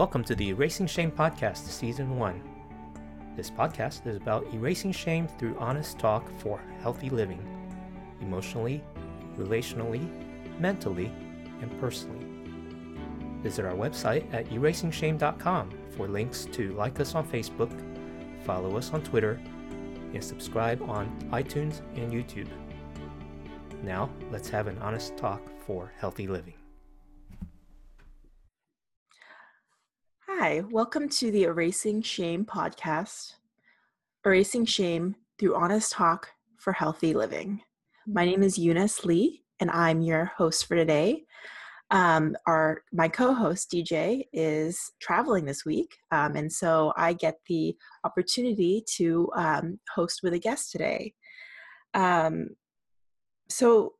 Welcome to the Erasing Shame Podcast, Season 1. This podcast is about erasing shame through honest talk for healthy living, emotionally, relationally, mentally, and personally. Visit our website at erasingshame.com for links to like us on Facebook, follow us on Twitter, and subscribe on iTunes and YouTube. Now, let's have an honest talk for healthy living. Hi, welcome to the Erasing Shame podcast. Erasing Shame through honest talk for healthy living. My name is Eunice Lee, and I'm your host for today. Um, our my co-host DJ is traveling this week, um, and so I get the opportunity to um, host with a guest today. Um, so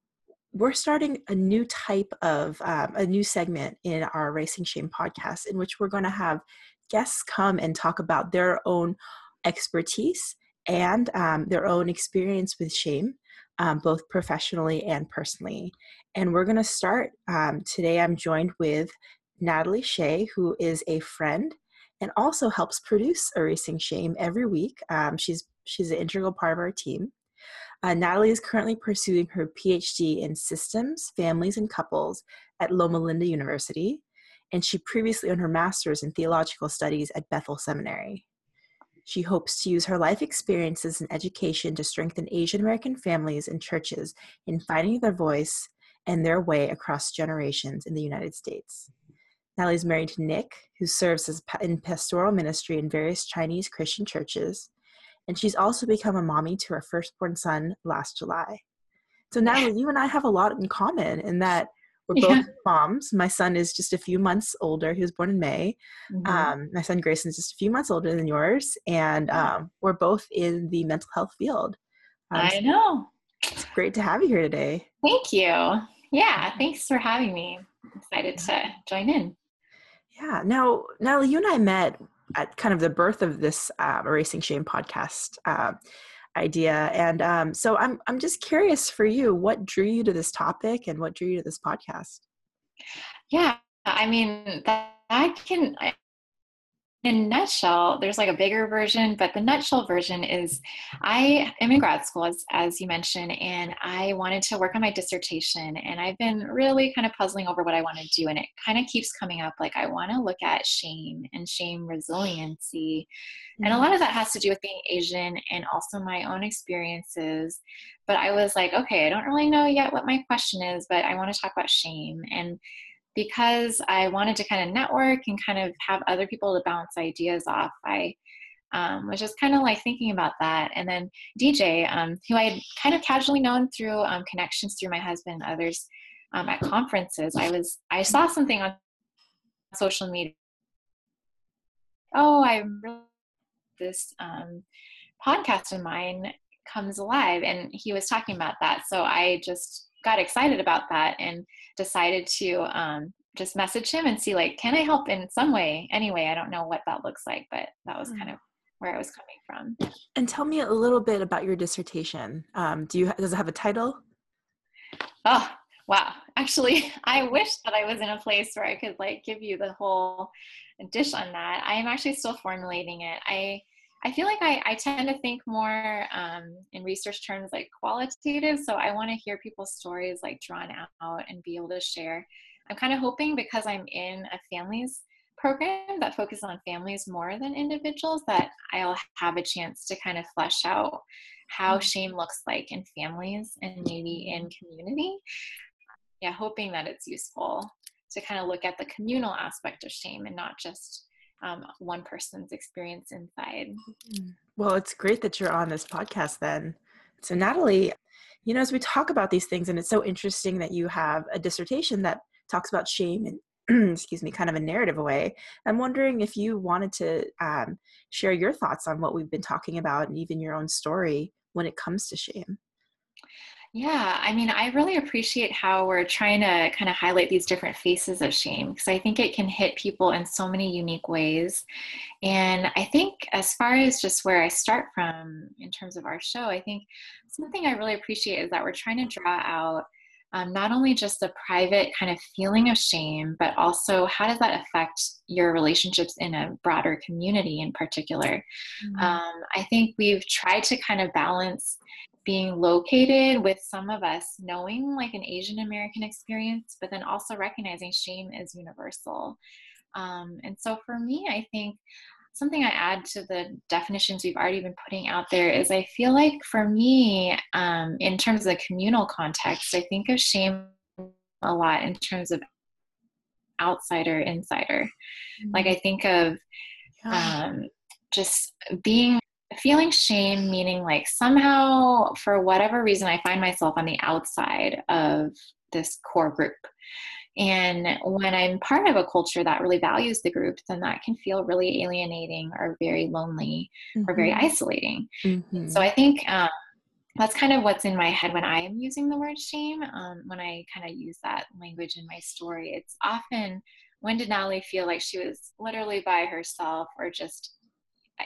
we're starting a new type of um, a new segment in our Erasing Shame podcast in which we're going to have guests come and talk about their own expertise and um, their own experience with shame um, both professionally and personally. And we're going to start um, today i'm joined with natalie Hsieh who is a friend and also helps produce erasing shame every week. Um, she's she's an integral part of our team uh, Natalie is currently pursuing her PhD in systems, families, and couples at Loma Linda University, and she previously earned her master's in theological studies at Bethel Seminary. She hopes to use her life experiences and education to strengthen Asian American families and churches in finding their voice and their way across generations in the United States. Natalie is married to Nick, who serves as in pastoral ministry in various Chinese Christian churches and she's also become a mommy to her firstborn son last July. So Natalie, you and I have a lot in common in that we're both yeah. moms. My son is just a few months older. He was born in May. Mm-hmm. Um, my son Grayson is just a few months older than yours, and um, we're both in the mental health field. Um, I know. It's great to have you here today. Thank you. Yeah, thanks for having me. I'm excited to join in. Yeah. Now, Natalie, you and I met at kind of the birth of this uh, Erasing Shame podcast uh, idea. And um, so I'm, I'm just curious for you, what drew you to this topic and what drew you to this podcast? Yeah, I mean, that, that can, in nutshell, there's like a bigger version, but the nutshell version is I am in grad school, as, as you mentioned, and I wanted to work on my dissertation. And I've been really kind of puzzling over what I want to do. And it kind of keeps coming up like I want to look at shame and shame resiliency. Mm-hmm. And a lot of that has to do with being Asian and also my own experiences. But I was like, okay, I don't really know yet what my question is, but I want to talk about shame. And because I wanted to kind of network and kind of have other people to bounce ideas off, I um, was just kind of like thinking about that. And then DJ, um, who I had kind of casually known through um, connections through my husband and others um, at conferences, I was I saw something on social media. Oh, I this um, podcast of mine comes alive, and he was talking about that. So I just got excited about that and decided to um, just message him and see like can i help in some way anyway? I don't know what that looks like but that was kind mm. of where i was coming from. And tell me a little bit about your dissertation. Um, do you does it have a title? Oh wow. Actually i wish that i was in a place where i could like give you the whole dish on that. I am actually still formulating it. I I feel like I, I tend to think more um, in research terms like qualitative. So I want to hear people's stories like drawn out and be able to share. I'm kind of hoping because I'm in a families program that focuses on families more than individuals that I'll have a chance to kind of flesh out how mm. shame looks like in families and maybe in community. Yeah, hoping that it's useful to kind of look at the communal aspect of shame and not just um, one person's experience inside. Mm-hmm. Well, it's great that you're on this podcast then. So, Natalie, you know, as we talk about these things, and it's so interesting that you have a dissertation that talks about shame and excuse me, kind of a narrative way. I'm wondering if you wanted to um, share your thoughts on what we've been talking about and even your own story when it comes to shame. Yeah, I mean, I really appreciate how we're trying to kind of highlight these different faces of shame because I think it can hit people in so many unique ways. And I think, as far as just where I start from in terms of our show, I think something I really appreciate is that we're trying to draw out um, not only just the private kind of feeling of shame, but also how does that affect your relationships in a broader community in particular? Mm-hmm. Um, I think we've tried to kind of balance being located with some of us knowing like an Asian American experience, but then also recognizing shame is universal. Um, and so for me, I think something I add to the definitions we've already been putting out there is I feel like for me, um, in terms of the communal context, I think of shame a lot in terms of outsider, insider. Mm-hmm. Like I think of um, just being feeling shame meaning like somehow for whatever reason i find myself on the outside of this core group and when I'm part of a culture that really values the group, then that can feel really alienating or very lonely mm-hmm. or very mm-hmm. isolating. Mm-hmm. So I think um, that's kind of what's in my head when I am using the word shame. Um, when I kind of use that language in my story, it's often when did Natalie feel like she was literally by herself or just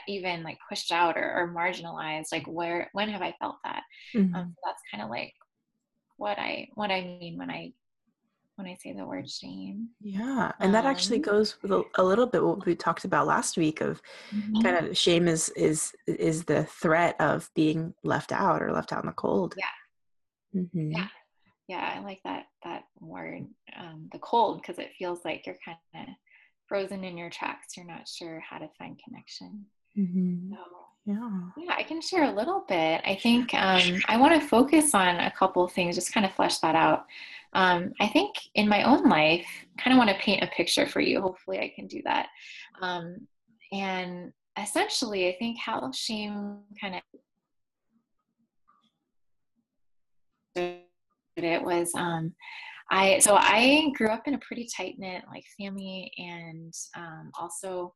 even like pushed out or, or marginalized like where when have i felt that mm-hmm. um, so that's kind of like what i what i mean when i when I say the word shame. Yeah, and that actually um, goes with a, a, little bit what we talked about last week of mm-hmm. kind of shame is is is the threat of being left out or left out in the cold. Yeah. Mm-hmm. Yeah. Yeah, I like that that word, um, the cold, because it feels like you're kind of frozen in your tracks. You're not sure how to find connection. Mm-hmm. So, yeah. Yeah, I can share a little bit. I think um, I want to focus on a couple things, just kind of flesh that out um, I think in my own life, kind of want to paint a picture for you. Hopefully, I can do that. Um, and essentially, I think how shame kind of it was um, I so I grew up in a pretty tight knit like family, and um, also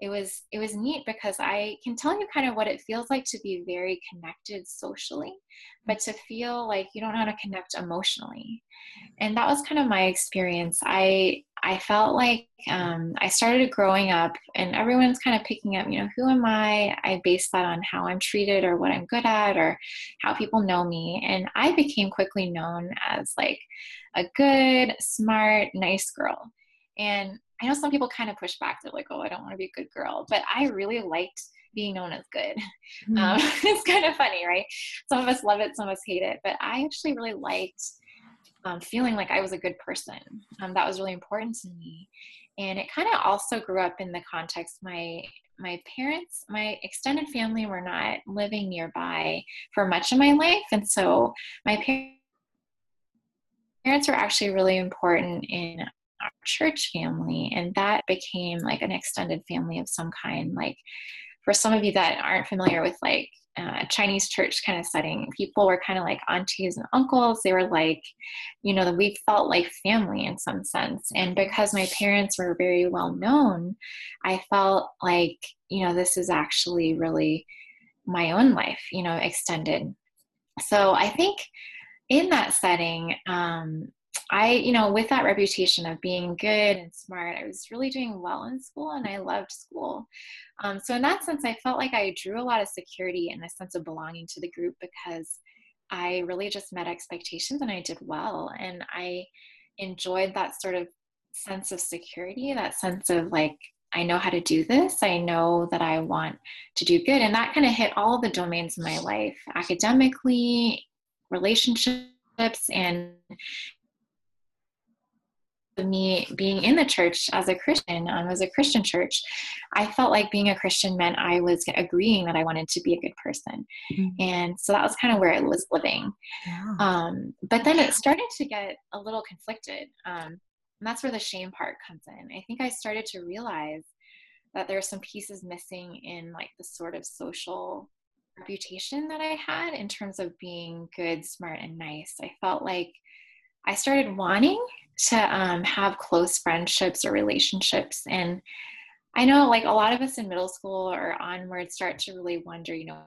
it was it was neat because I can tell you kind of what it feels like to be very connected socially, but to feel like you don't know how to connect emotionally. And that was kind of my experience. I I felt like um, I started growing up, and everyone's kind of picking up, you know, who am I? I base that on how I'm treated or what I'm good at or how people know me. And I became quickly known as like a good, smart, nice girl. And I know some people kind of push back. They're like, oh, I don't want to be a good girl. But I really liked being known as good. Mm-hmm. Um, it's kind of funny, right? Some of us love it, some of us hate it. But I actually really liked um, feeling like I was a good person. Um, that was really important to me. And it kind of also grew up in the context my my parents, my extended family were not living nearby for much of my life. And so my parents were actually really important in our church family and that became like an extended family of some kind like for some of you that aren't familiar with like uh, Chinese church kind of setting, people were kind of like aunties and uncles. They were like, you know, we felt like family in some sense. And because my parents were very well known, I felt like, you know, this is actually really my own life, you know, extended. So I think in that setting, um, I, you know, with that reputation of being good and smart, I was really doing well in school and I loved school. Um, so, in that sense, I felt like I drew a lot of security and a sense of belonging to the group because I really just met expectations and I did well. And I enjoyed that sort of sense of security, that sense of like, I know how to do this. I know that I want to do good. And that kind of hit all the domains of my life academically, relationships, and me being in the church as a Christian, um, as a Christian church, I felt like being a Christian meant I was agreeing that I wanted to be a good person. Mm-hmm. And so that was kind of where I was living. Yeah. Um, but then it started to get a little conflicted. Um, and that's where the shame part comes in. I think I started to realize that there are some pieces missing in like the sort of social reputation that I had in terms of being good, smart, and nice. I felt like I started wanting to um, have close friendships or relationships. And I know, like, a lot of us in middle school or onward start to really wonder, you know,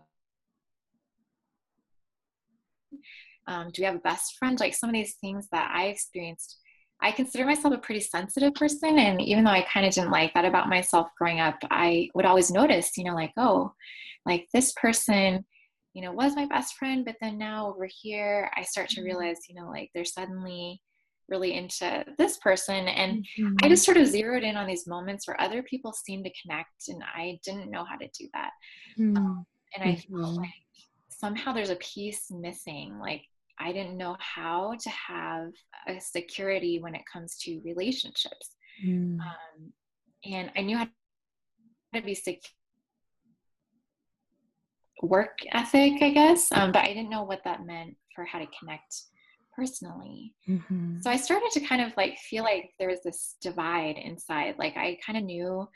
um, do we have a best friend? Like, some of these things that I experienced. I consider myself a pretty sensitive person. And even though I kind of didn't like that about myself growing up, I would always notice, you know, like, oh, like this person you know was my best friend but then now over here i start to Mm-hmm. realize you know like they're suddenly really into this person and Mhm. i just sort of zeroed in on these moments where other people seem to connect and i didn't know how to do that Mm. and i felt Mhm. like somehow there's a piece missing like i didn't know how to have a security when it comes to relationships Mm. um, and i knew how to be secure work ethic i guess um, but i didn't know what that meant for how to connect personally. Mhm. so i started to kind of like feel like there was this divide inside. Like i kind of knew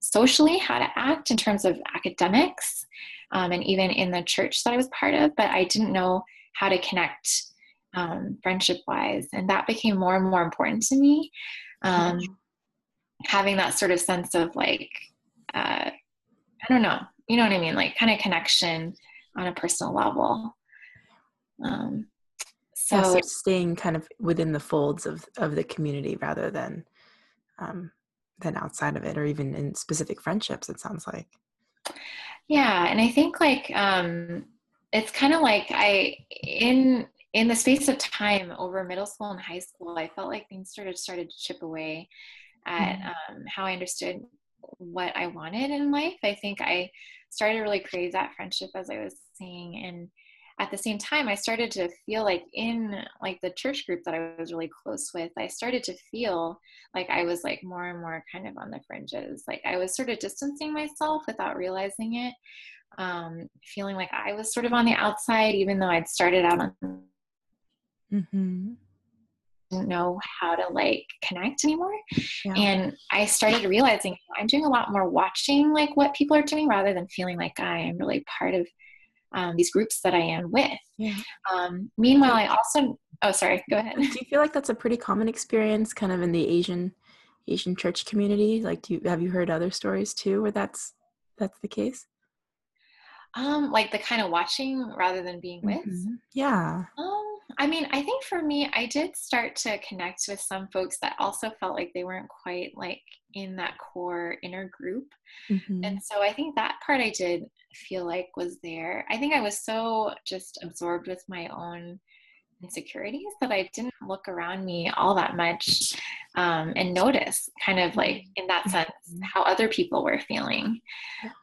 socially how to act in terms of academics um, and even in the church that i was part of but i didn't know how to connect um, friendship wise and that became more and more important to me. Um, having that sort of sense of like uh, i don't know you know what i mean? Like kind of connection on a personal level. Um, so, yeah, so staying kind of within the folds of of the community rather than um than outside of it or even in specific friendships it sounds like. Yeah and i think like um it's kind of like i in in the space of time over middle school and high school i felt like things sort of started to chip away at Mhm. um, how i understood what i wanted in life. I think i started to really crave that friendship as i was saying and at the same time i started to feel like in like the church group that i was really close with i started to feel like i was like more and more kind of on the fringes like i was sort of distancing myself without realizing it um, feeling like i was sort of on the outside even though i'd started out on mm-hmm. Didn't know how to like connect anymore. Yeah. and i started realizing i'm doing a lot more watching like what people are doing rather than feeling like i am really part of um, these groups that i am with. Yeah. um, meanwhile i also oh sorry go ahead. Do you feel like that's a pretty common experience kind of in the asian asian church community? Like do you have you heard other stories too where that's that's the case um like the kind of watching rather than being with Mhm. yeah um i mean i think for me i did start to connect with some folks that also felt like they weren't quite like in that core inner group Mhm. and so i think that part i did feel like was there i think i was so just absorbed with my own insecurities that i didn't look around me all that much um, and notice kind of like in that sense Mhm. how other people were feeling.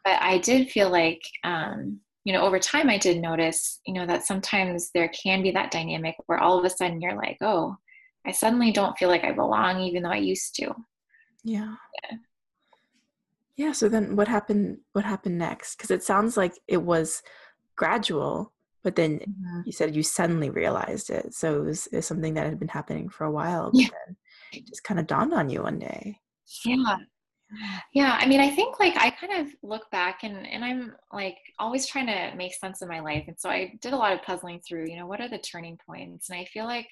But i did feel like um, you know over time i did notice you know that sometimes there can be that dynamic where all of a sudden you're like oh i suddenly don't feel like i belong even though i used to. Yeah. Yeah. yeah so then what happened what happened next? Because it sounds like it was gradual but then you said you suddenly realized it so it was, it was something that had been happening for a while but Yeah. then it just kind of dawned on you one day. Yeah. Yeah. I mean i think like i kind of look back and and i'm like always trying to make sense of my life and so i did a lot of puzzling through you know what are the turning points and i feel like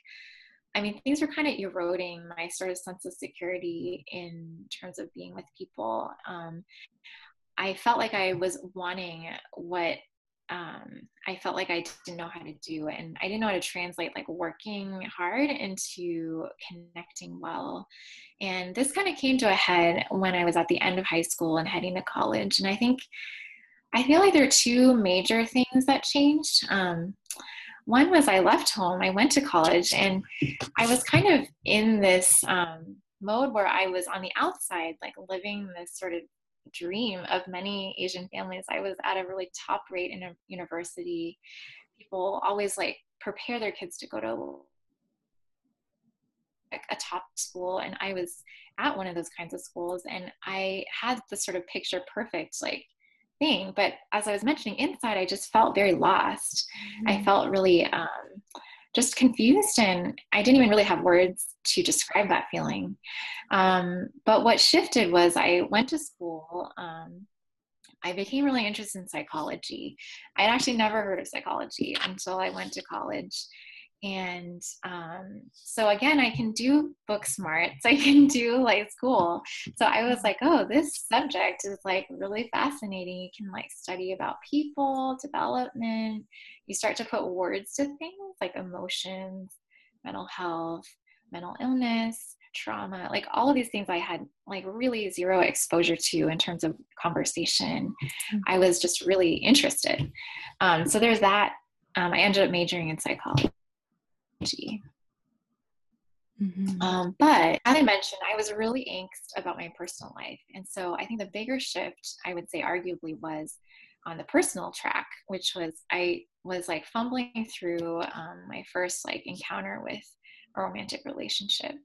i mean things were kind of eroding my sort of sense of security in terms of being with people um, i felt like i was wanting what um, I felt like I didn't know how to do, and I didn't know how to translate like working hard into connecting well. And this kind of came to a head when I was at the end of high school and heading to college. And I think I feel like there are two major things that changed. Um, one was I left home, I went to college, and I was kind of in this um, mode where I was on the outside, like living this sort of dream of many Asian families. I was at a really top rate in a university. People always like prepare their kids to go to like a top school and I was at one of those kinds of schools and I had the sort of picture perfect like thing but as I was mentioning inside I just felt very lost. I felt really um, just confused and I didn't even really have words to describe that feeling. Um, but what shifted was I went to school. Um, I became really interested in psychology. I'd actually never heard of psychology until I went to college. And um, so again, I can do book smarts. I can do like school. So I was like, oh, this subject is like really fascinating. You can like study about people, development. You start to put words to things like emotions, mental health, mental illness, trauma, like all of these things I had like really zero exposure to in terms of conversation. Mm-hmm. I was just really interested. Um, so there's that. Um, I ended up majoring in psychology. Mm-hmm. Um, but as I mentioned, I was really angst about my personal life. And so I think the bigger shift, I would say, arguably, was on the personal track, which was I was like fumbling through um, my first like encounter with a romantic relationship.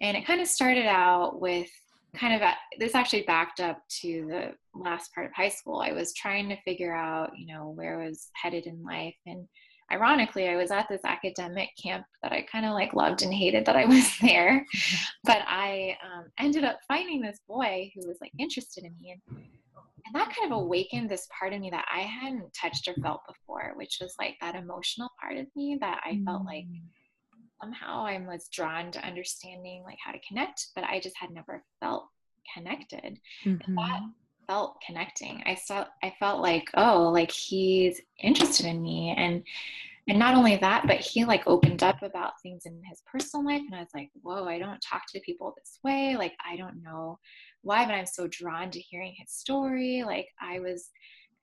And it kind of started out with kind of a, this actually backed up to the last part of high school. I was trying to figure out, you know, where I was headed in life and ironically, I was at this academic camp that I kind of like loved and hated that I was there. but I um, ended up finding this boy who was like interested in me. And, and that kind of awakened this part of me that I hadn't touched or felt before, which was like that emotional part of me that I felt like mm. somehow I was drawn to understanding like how to connect, but I just had never felt connected. Mm-hmm. that felt connecting. I felt I felt like, oh, like he's interested in me and and not only that, but he like opened up about things in his personal life and I was like, whoa, I don't talk to people this way. Like I don't know why, but I'm so drawn to hearing his story. Like I was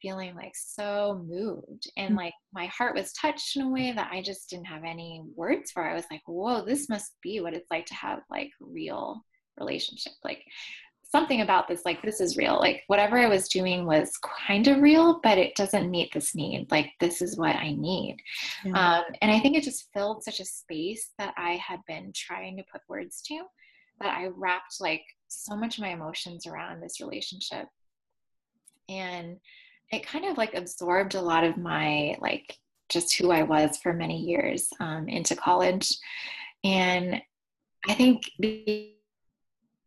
feeling like so moved and mm. like my heart was touched in a way that I just didn't have any words for. I was like, whoa, this must be what it's like to have like real relationship. Like something about this like this is real. Like whatever i was doing was kind of real but it doesn't meet this need. Like this is what i need. Yeah. um, and i think it just filled such a space that i had been trying to put words to that i wrapped like so much of my emotions around this relationship. And it kind of like absorbed a lot of my like just who i was for many years um, into college. And i think the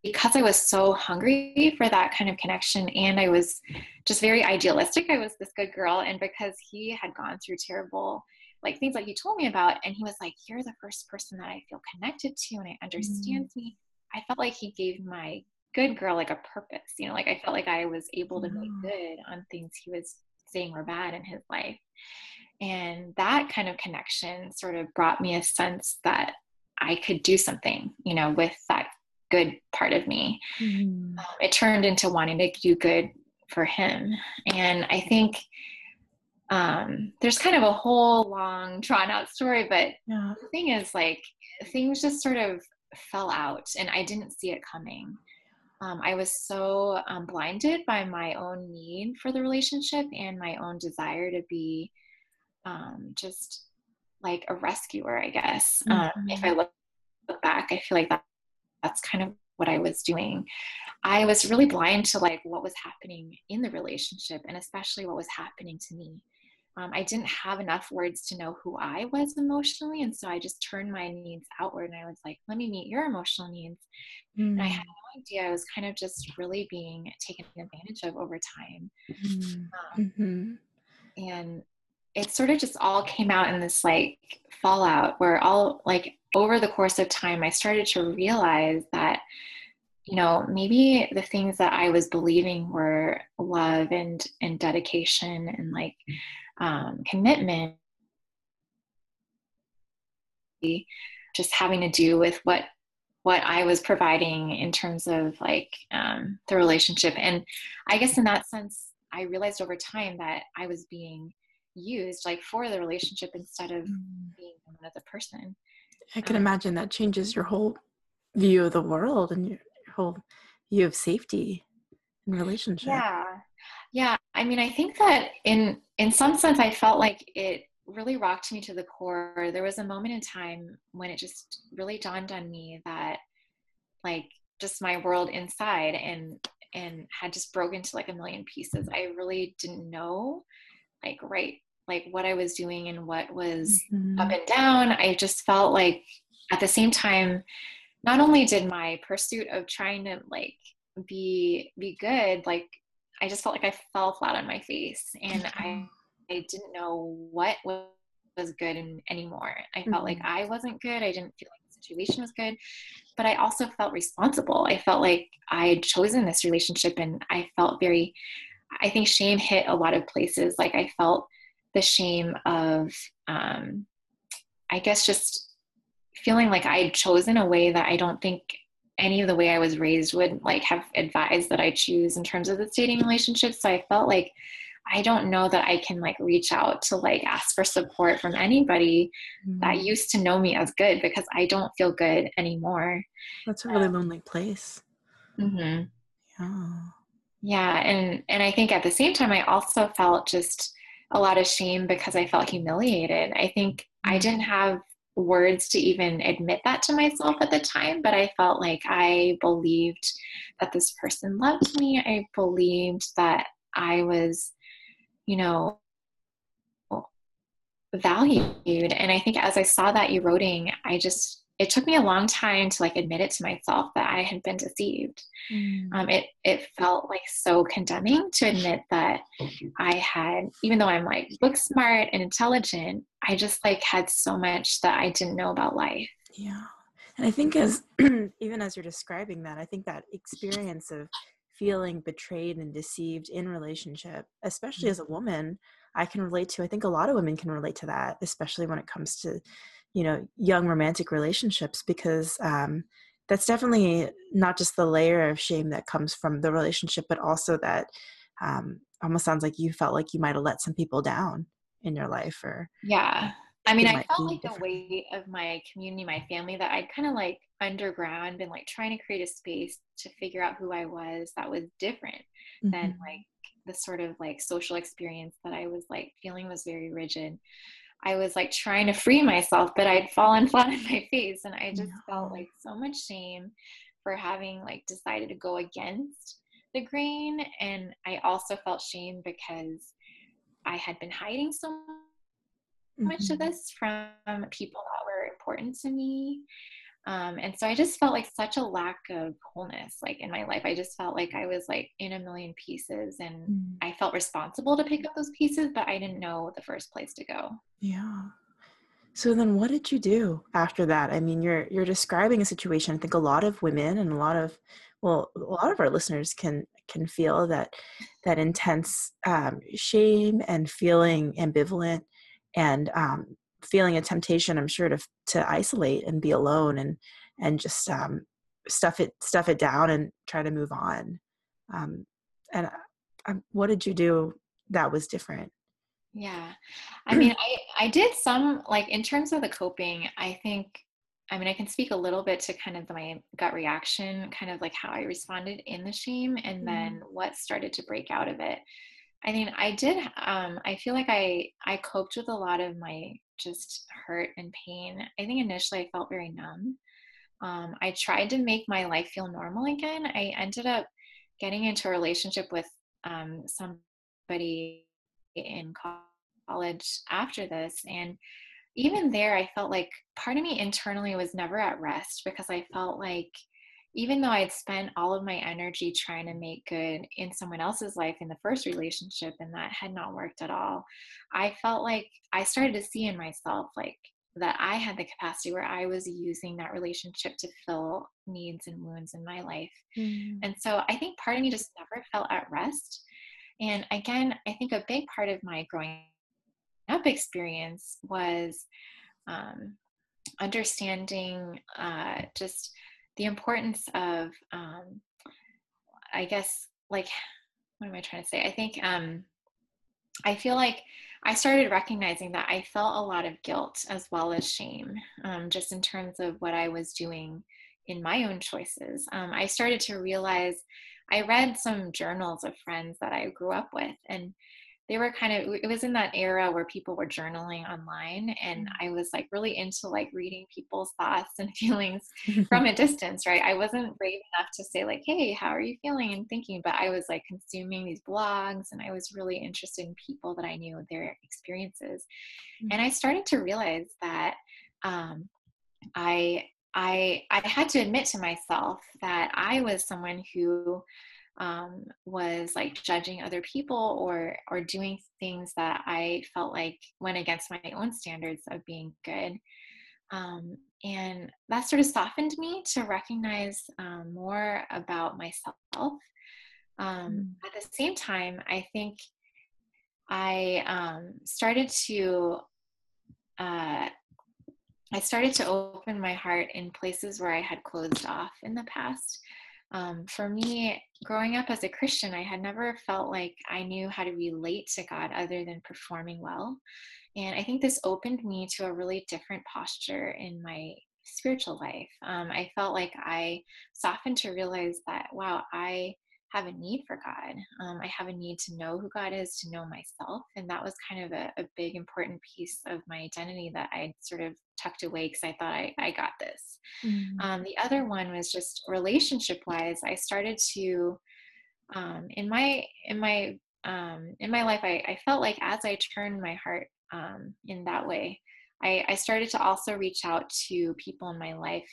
because I was so hungry for that kind of connection and I was just very idealistic, I was this good girl. And because he had gone through terrible, like things like you told me about, and he was like, You're the first person that I feel connected to and it understands mm-hmm. me. I felt like he gave my good girl like a purpose, you know, like I felt like I was able to mm-hmm. make good on things he was saying were bad in his life. And that kind of connection sort of brought me a sense that I could do something, you know, with that good part of me. Mm-hmm. Um, it turned into wanting to do good for him. And I think um, there's kind of a whole long, drawn out story, but the thing is, like, things just sort of fell out and I didn't see it coming. Um, I was so um, blinded by my own need for the relationship and my own desire to be um, just like a rescuer, I guess. Mm-hmm. if I look, look back, I feel like that that's kind of what I was doing. I was really blind to like what was happening in the relationship and especially what was happening to me. Um, I didn't have enough words to know who I was emotionally. And so I just turned my needs outward and I was like, let me meet your emotional needs. Mm. And I had mm. no idea. I was kind of just really being taken advantage of over time. Mm. Um, mm-hmm. And it sort of just all came out in this like fallout where all like over the course of time, I started to realize that, you know, maybe the things that I was believing were love and and dedication and like um, commitment, just having to do with what what I was providing in terms of like um, the relationship. And I guess in that sense, I realized over time that I was being used like for the relationship instead of mm. being as a person. I can um, imagine that changes your whole view of the world and your whole view of safety and relationship. Yeah. Yeah. I mean, I think that in in some sense I felt like it really rocked me to the core. There was a moment in time when it just really dawned on me that like just my world inside and and had just broken to like a million pieces. I really didn't know like right like what I was doing and what was mm-hmm. up and down. I just felt like at the same time, not only did my pursuit of trying to like be be good, like I just felt like I fell flat on my face and I mm-hmm. I didn't know what was good in, anymore. I felt mm-hmm. like I wasn't good. I didn't feel like the situation was good, but I also felt responsible. I felt like I had chosen this relationship and I felt very I think shame hit a lot of places. Like I felt the shame of, um, I guess, just feeling like I'd chosen a way that I don't think any of the way I was raised would like have advised that I choose in terms of the dating relationship. So I felt like I don't know that I can like reach out to like ask for support from anybody mm-hmm. that used to know me as good because I don't feel good anymore. That's a really um, lonely place. Mm-hmm. Yeah. Yeah, and and I think at the same time I also felt just a lot of shame because I felt humiliated. I think. I mm. didn't have words to even admit that to myself at the time, but I felt like I believed that this person loved me. I believed that I was, you know, valued. And I think as I saw that eroding, I just it took me a long time to like admit it to myself that I had been deceived. Mm. Um, it it felt like so condemning to admit that I had, even though I'm like book smart and intelligent, I just like had so much that I didn't know about life. Yeah, and I think as even as you're describing that, I think that experience of feeling betrayed and deceived in relationship, especially as a woman, I can relate to. I think a lot of women can relate to that, especially when it comes to you know young romantic relationships because um, that's definitely not just the layer of shame that comes from the relationship but also that um, almost sounds like you felt like you might have let some people down in your life or yeah i mean i felt like different. the weight of my community my family that i'd kind of like underground been like trying to create a space to figure out who i was that was different mm-hmm. than like the sort of like social experience that i was like feeling was very rigid I was like trying to free myself, but I'd fallen flat on my face. And I just felt like so much shame for having like decided to go against the grain. And I also felt shame because I had been hiding so much mm-hmm. of this from people that were important to me. Um, and so I just felt like such a lack of wholeness, like in my life. I just felt like I was like in a million pieces, and mm. I felt responsible to pick up those pieces, but I didn't know the first place to go. Yeah. So then, what did you do after that? I mean, you're you're describing a situation. I think a lot of women and a lot of well, a lot of our listeners can can feel that that intense um, shame and feeling ambivalent and um, feeling a temptation i'm sure to to isolate and be alone and and just um, stuff it stuff it down and try to move on um, and uh, what did you do that was different yeah i mean i i did some like in terms of the coping i think i mean i can speak a little bit to kind of my gut reaction kind of like how i responded in the shame and then mm. what started to break out of it I mean, I did. Um, I feel like I I coped with a lot of my just hurt and pain. I think initially I felt very numb. Um, I tried to make my life feel normal again. I ended up getting into a relationship with um, somebody in college after this, and even there, I felt like part of me internally was never at rest because I felt like even though I'd spent all of my energy trying to make good in someone else's life in the first relationship and that had not worked at all, I felt like I started to see in myself like that I had the capacity where I was using that relationship to fill needs and wounds in my life. Mm. And so I think part of me just never felt at rest. And again, I think a big part of my growing up experience was um, understanding uh, just the importance of um, i guess like what am i trying to say? I think um, i feel like i started recognizing that i felt a lot of guilt as well as shame um, just in terms of what i was doing in my own choices. Um, i started to realize i read some journals of friends that i grew up with and they were kind of it was in that era where people were journaling online and mm. i was like really into like reading people's thoughts and feelings from a distance right i wasn't brave enough to say like hey how are you feeling and thinking but i was like consuming these blogs and i was really interested in people that i knew their experiences mm-hmm. and i started to realize that um, i i i had to admit to myself that i was someone who um, was like judging other people or or doing things that I felt like went against my own standards of being good. Um, and that sort of softened me to recognize um, more about myself. Um, mm. At the same time, I think I um, started to uh, I started to open my heart in places where I had closed off in the past. Um, for me, growing up as a Christian, I had never felt like I knew how to relate to God other than performing well. And I think this opened me to a really different posture in my spiritual life. Um, I felt like I softened to realize that, wow, I have a need for God. Um, I have a need to know who God is, to know myself. And that was kind of a, a big, important piece of my identity that I sort of tucked away because I thought I, I got this. Mm-hmm. Um, the other one was just relationship wise, I started to, um, in my, in my, um, in my life, I, I felt like as I turned my heart um, in that way, I, I started to also reach out to people in my life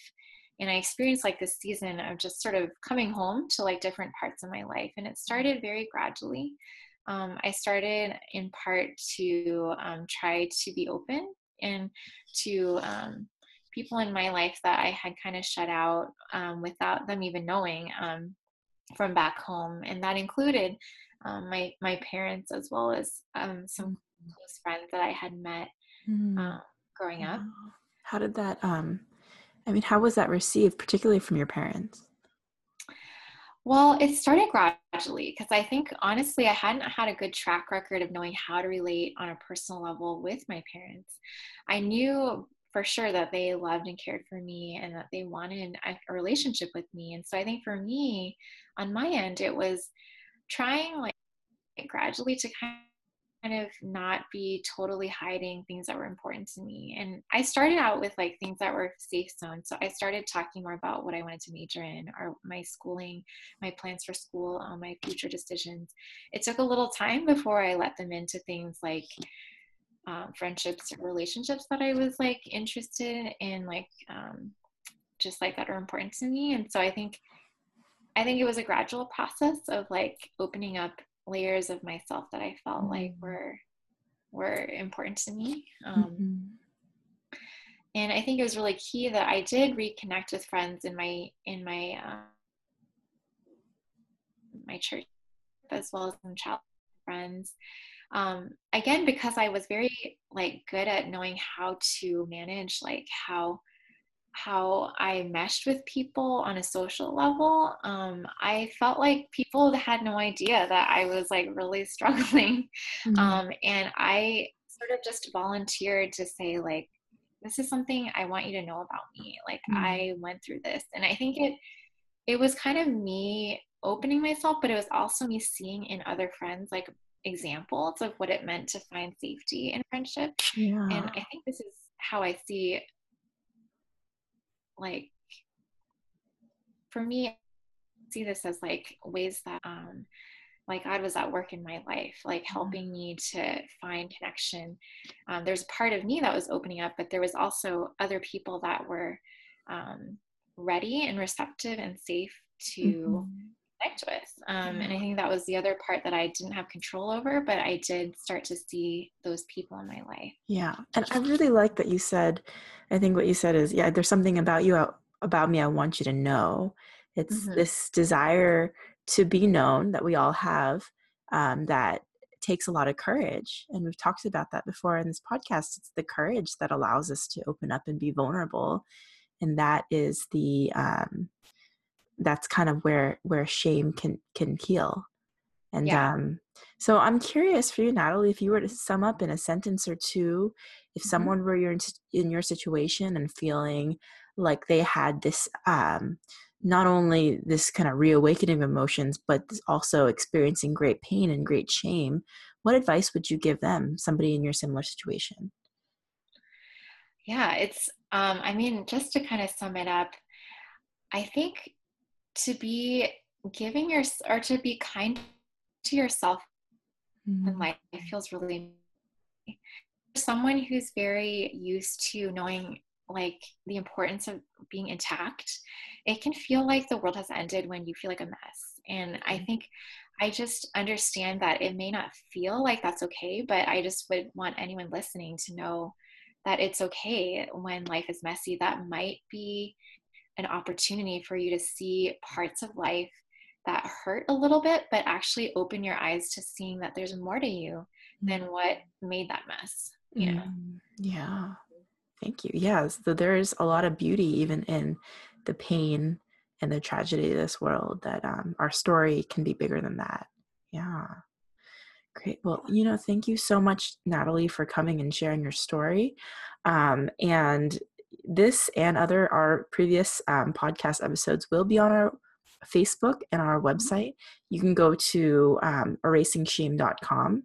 and I experienced like this season of just sort of coming home to like different parts of my life. And it started very gradually. Um, I started in part to um, try to be open and to um, people in my life that I had kind of shut out um, without them even knowing um, from back home. And that included um, my, my parents as well as some close friends that I had met mm. growing up. How did that um I mean, how was that received, particularly from your parents? Well, it started gradually because I think honestly, I hadn't had a good track record of knowing how to relate on a personal level with my parents. I knew for sure that they loved and cared for me and that they wanted a relationship with me. And so I think for me, on my end, it was trying like gradually to kind kind of not be totally hiding things that were important to me. And I started out with like things that were safe zones. So I started talking more about what I wanted to major in or my schooling, my plans for school, um, my future decisions. It took a little time before I let them into things like um, friendships relationships that I was like interested in, like um, just like that are important to me. And so I think I think it was a gradual process of like opening up layers of myself that I felt mm-hmm. like were were important to me. Um, mm-hmm. And I think it was really key that I did reconnect with friends in my in my um, my church as well as some child friends. Um, again, because I was very like good at knowing how to manage like how how I meshed with people on a social level, um, I felt like people had no idea that I was like really struggling. Mm-hmm. Um, and I sort of just volunteered to say, like, this is something I want you to know about me. Like, mm-hmm. I went through this. And I think it, it was kind of me opening myself, but it was also me seeing in other friends, like, examples of what it meant to find safety in friendship. Yeah. And I think this is how I see like for me I see this as like ways that um like God was at work in my life, like mm-hmm. helping me to find connection. Um, there's a part of me that was opening up, but there was also other people that were um, ready and receptive and safe to mm-hmm. Connect with. Um, and I think that was the other part that I didn't have control over, but I did start to see those people in my life. Yeah, and I really like that you said I think what you said is, yeah, there's something about you, about me, I want you to know. It's mm-hmm. this desire to be known that we all have um, that takes a lot of courage. And we've talked about that before in this podcast. It's the courage that allows us to open up and be vulnerable. And that is the, um, that's kind of where, where shame can, can heal. And yeah. um, so I'm curious for you, Natalie, if you were to sum up in a sentence or two, if mm-hmm. someone were in, in your situation and feeling like they had this, um, not only this kind of reawakening of emotions, but also experiencing great pain and great shame, what advice would you give them, somebody in your similar situation? Yeah, it's, um, I mean, just to kind of sum it up, I think to be giving your, or to be kind to yourself mm-hmm. in life feels really someone who's very used to knowing like the importance of being intact it can feel like the world has ended when you feel like a mess and i mm-hmm. think i just understand that it may not feel like that's okay but i just would want anyone listening to know that it's okay when life is messy that might be an opportunity for you to see parts of life that hurt a little bit, but actually open your eyes to seeing that there's more to you than mm. what made that mess. You know? Mm, yeah. Thank you. Yes, so there's a lot of beauty even in the pain and the tragedy of this world that um, our story can be bigger than that. Yeah. Great. Well, you know, thank you so much, Natalie, for coming and sharing your story. Um, and this and other our previous um, podcast episodes will be on our Facebook and our website. You can go to um, erasingshame.com.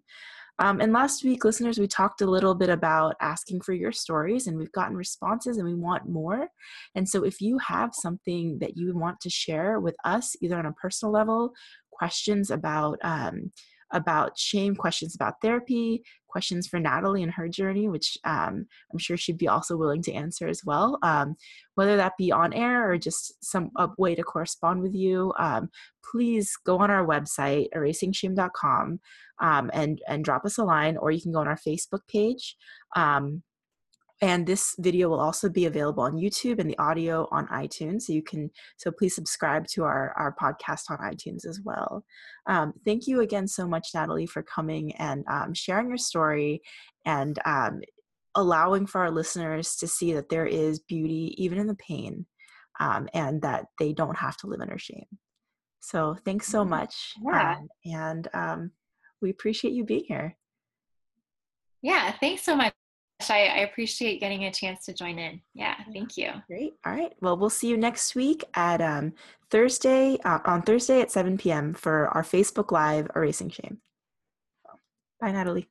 Um, and last week, listeners, we talked a little bit about asking for your stories, and we've gotten responses, and we want more. And so, if you have something that you want to share with us, either on a personal level, questions about um, about shame, questions about therapy, questions for Natalie and her journey, which um, I'm sure she'd be also willing to answer as well. Um, whether that be on air or just some way to correspond with you, um, please go on our website, erasingshame.com, um, and and drop us a line, or you can go on our Facebook page. Um, and this video will also be available on youtube and the audio on itunes so you can so please subscribe to our our podcast on itunes as well um, thank you again so much natalie for coming and um, sharing your story and um, allowing for our listeners to see that there is beauty even in the pain um, and that they don't have to live under shame so thanks so mm-hmm. much yeah. Um, and um, we appreciate you being here yeah thanks so much I, I, appreciate getting a chance to join in. Yeah, thank you. Great. All right. Well, we'll see you next week at um, Thursday, uh, on Thursday at 7 p.m. for our Facebook Live Erasing Shame. Bye, Natalie.